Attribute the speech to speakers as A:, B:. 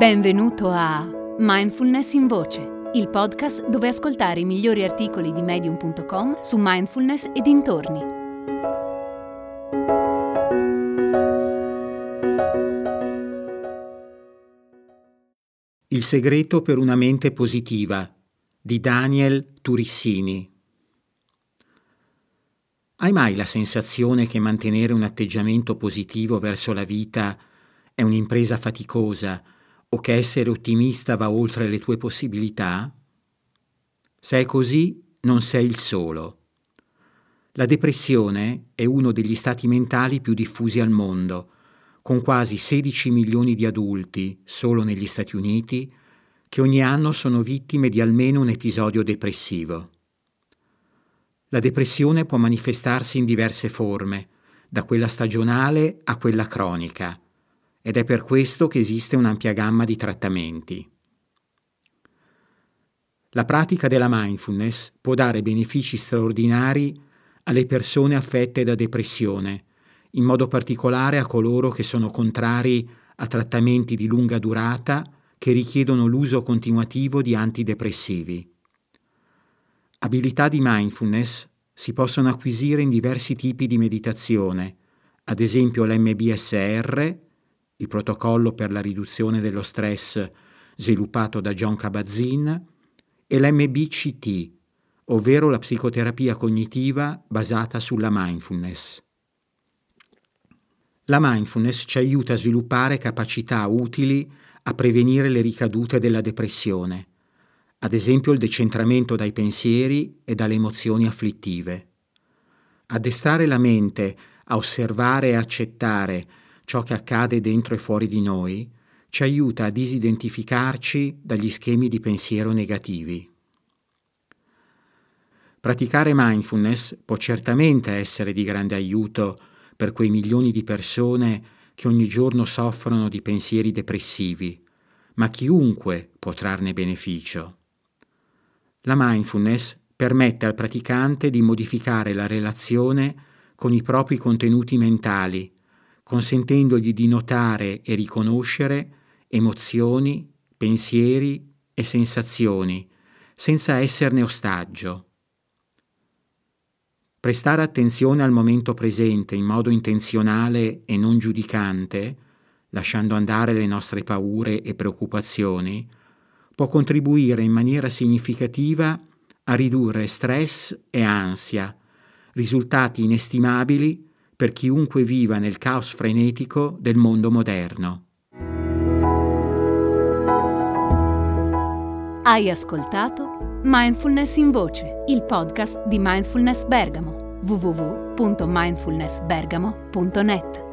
A: Benvenuto a Mindfulness in Voce, il podcast dove ascoltare i migliori articoli di medium.com su mindfulness e dintorni.
B: Il segreto per una mente positiva di Daniel Turissini. Hai mai la sensazione che mantenere un atteggiamento positivo verso la vita è un'impresa faticosa o che essere ottimista va oltre le tue possibilità? Se è così, non sei il solo. La depressione è uno degli stati mentali più diffusi al mondo, con quasi 16 milioni di adulti, solo negli Stati Uniti, che ogni anno sono vittime di almeno un episodio depressivo. La depressione può manifestarsi in diverse forme, da quella stagionale a quella cronica, ed è per questo che esiste un'ampia gamma di trattamenti. La pratica della mindfulness può dare benefici straordinari alle persone affette da depressione, in modo particolare a coloro che sono contrari a trattamenti di lunga durata che richiedono l'uso continuativo di antidepressivi. Abilità di mindfulness si possono acquisire in diversi tipi di meditazione, ad esempio l'MBSR, il protocollo per la riduzione dello stress sviluppato da John Kabat-Zinn, e l'MBCT, ovvero la psicoterapia cognitiva basata sulla mindfulness. La mindfulness ci aiuta a sviluppare capacità utili a prevenire le ricadute della depressione, ad esempio il decentramento dai pensieri e dalle emozioni afflittive. Addestrare la mente a osservare e accettare ciò che accade dentro e fuori di noi ci aiuta a disidentificarci dagli schemi di pensiero negativi. Praticare mindfulness può certamente essere di grande aiuto per quei milioni di persone che ogni giorno soffrono di pensieri depressivi, ma chiunque può trarne beneficio. La mindfulness permette al praticante di modificare la relazione con i propri contenuti mentali consentendogli di notare e riconoscere emozioni, pensieri e sensazioni, senza esserne ostaggio. Prestare attenzione al momento presente in modo intenzionale e non giudicante, lasciando andare le nostre paure e preoccupazioni, può contribuire in maniera significativa a ridurre stress e ansia, risultati inestimabili per chiunque viva nel caos frenetico del mondo moderno.
A: Hai ascoltato Mindfulness in Voce, il podcast di Mindfulness Bergamo www.mindfulnessbergamo.net